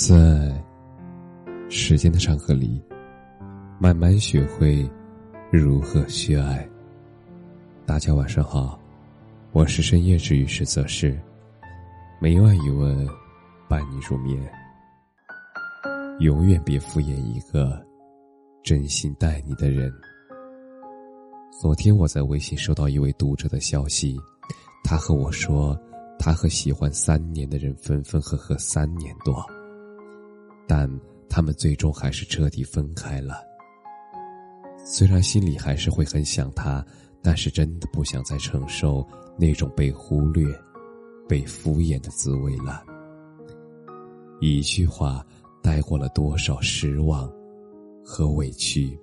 在时间的长河里，慢慢学会如何去爱。大家晚上好，我是深夜治愈师泽是，每晚一问，伴你入眠。永远别敷衍一个真心待你的人。昨天我在微信收到一位读者的消息，他和我说，他和喜欢三年的人分分合合三年多。但他们最终还是彻底分开了。虽然心里还是会很想他，但是真的不想再承受那种被忽略、被敷衍的滋味了。一句话带过了多少失望和委屈。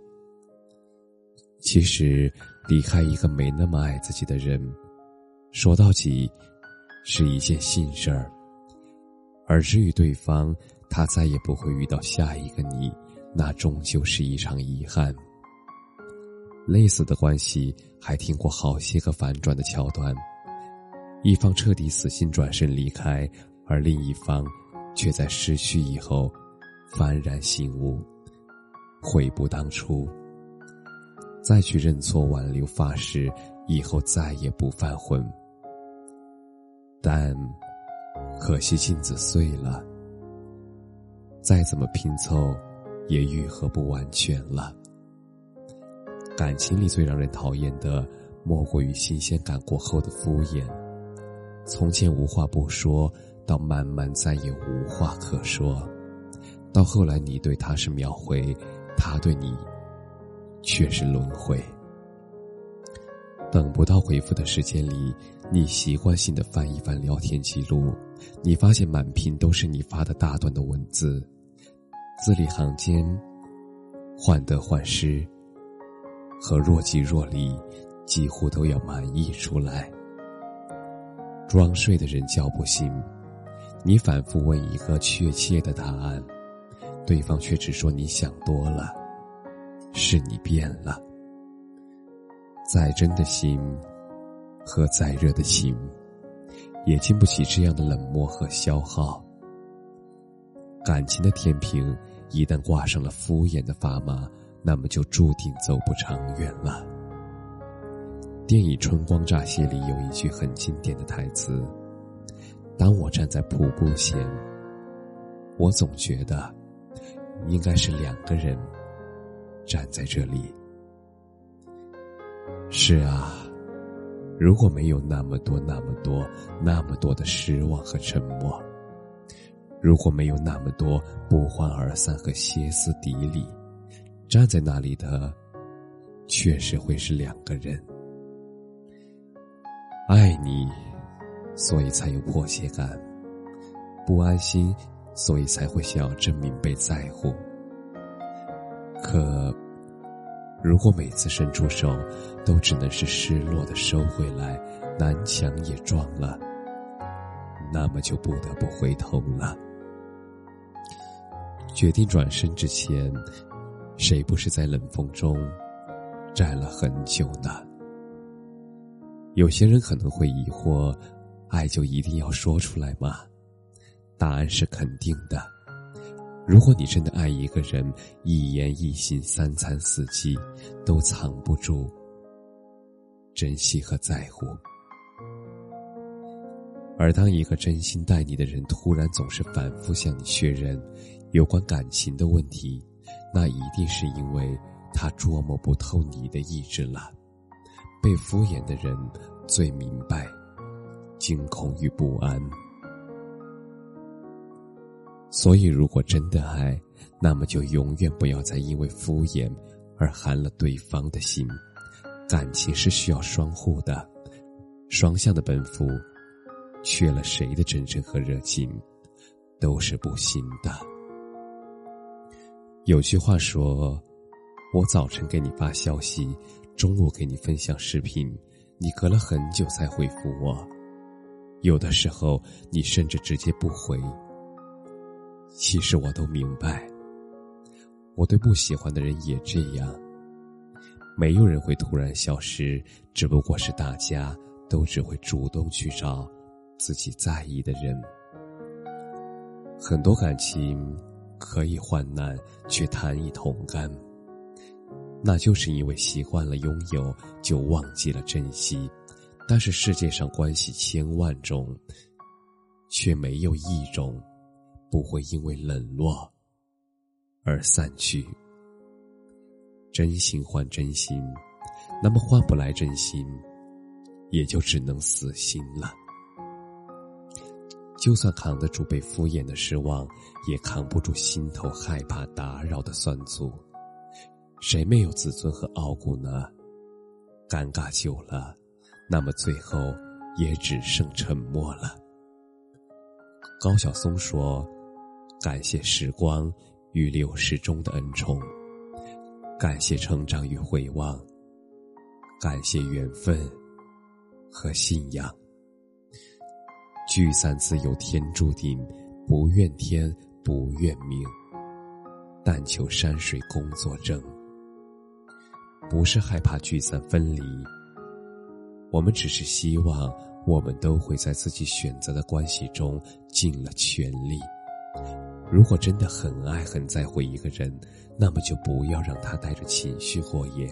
其实，离开一个没那么爱自己的人，说到底，是一件心事儿。而至于对方，他再也不会遇到下一个你，那终究是一场遗憾。类似的关系还听过好些个反转的桥段，一方彻底死心转身离开，而另一方却在失去以后幡然醒悟，悔不当初，再去认错挽留，发誓以后再也不犯浑。但可惜镜子碎了。再怎么拼凑，也愈合不完全了。感情里最让人讨厌的，莫过于新鲜感过后的敷衍。从前无话不说，到慢慢再也无话可说，到后来你对他是秒回，他对你却是轮回。等不到回复的时间里，你习惯性的翻一翻聊天记录，你发现满屏都是你发的大段的文字。字里行间，患得患失和若即若离，几乎都要满溢出来。装睡的人叫不醒，你反复问一个确切的答案，对方却只说你想多了，是你变了。再真的心和再热的情，也经不起这样的冷漠和消耗。感情的天平一旦挂上了敷衍的砝码，那么就注定走不长远了。电影《春光乍泄》里有一句很经典的台词：“当我站在瀑布前，我总觉得应该是两个人站在这里。”是啊，如果没有那么多、那么多、那么多的失望和沉默。如果没有那么多不欢而散和歇斯底里，站在那里的，确实会是两个人。爱你，所以才有迫切感；不安心，所以才会想要证明被在乎。可，如果每次伸出手，都只能是失落的收回来，南墙也撞了，那么就不得不回头了。决定转身之前，谁不是在冷风中站了很久呢？有些人可能会疑惑：爱就一定要说出来吗？答案是肯定的。如果你真的爱一个人，一言一行、三餐四季，都藏不住珍惜和在乎。而当一个真心待你的人突然总是反复向你确认有关感情的问题，那一定是因为他捉摸不透你的意志了。被敷衍的人最明白惊恐与不安。所以，如果真的爱，那么就永远不要再因为敷衍而寒了对方的心。感情是需要双互的，双向的奔赴。缺了谁的真诚和热情，都是不行的。有句话说：“我早晨给你发消息，中午给你分享视频，你隔了很久才回复我。有的时候，你甚至直接不回。其实我都明白，我对不喜欢的人也这样。没有人会突然消失，只不过是大家都只会主动去找。”自己在意的人，很多感情可以患难，却难以同甘。那就是因为习惯了拥有，就忘记了珍惜。但是世界上关系千万种，却没有一种不会因为冷落而散去。真心换真心，那么换不来真心，也就只能死心了。就算扛得住被敷衍的失望，也扛不住心头害怕打扰的酸楚。谁没有自尊和傲骨呢？尴尬久了。那么最后也只剩沉默了。高晓松说：“感谢时光与流逝中的恩宠，感谢成长与回望，感谢缘分和信仰。聚散自有天注定，不怨天不怨命，但求山水共作证。不是害怕聚散分离。”我们只是希望，我们都会在自己选择的关系中尽了全力。如果真的很爱、很在乎一个人，那么就不要让他带着情绪过夜。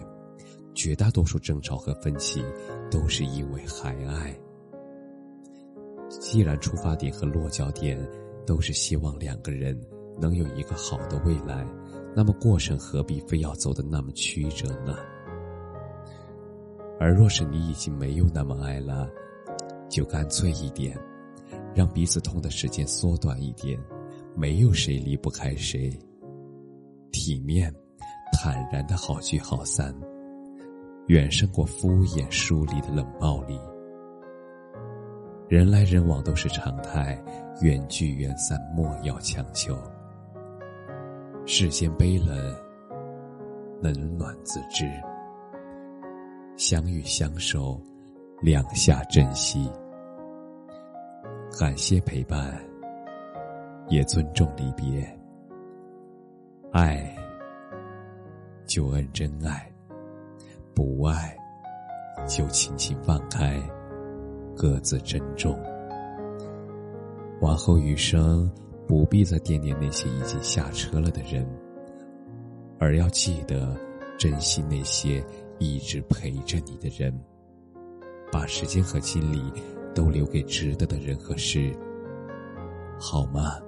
绝大多数争吵和分歧，都是因为还爱。既然出发点和落脚点都是希望两个人能有一个好的未来，那么过程何必非要走得那么曲折呢？而若是你已经没有那么爱了，就干脆一点，让彼此痛的时间缩短一点，没有谁离不开谁。体面、坦然的好聚好散，远胜过敷衍疏离的冷暴力。人来人往都是常态，缘聚缘散莫要强求。世间悲冷，冷暖自知。相遇相守，两下珍惜。感谢陪伴，也尊重离别。爱就恩真爱，不爱就轻轻放开，各自珍重。往后余生，不必再惦念那些已经下车了的人，而要记得珍惜那些。一直陪着你的人，把时间和精力都留给值得的人和事，好吗？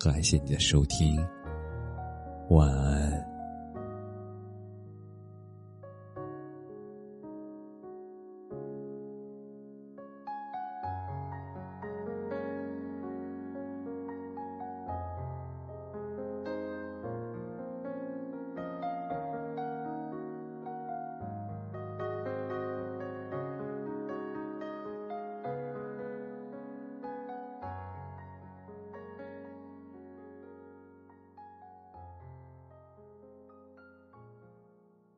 感谢你的收听，晚安。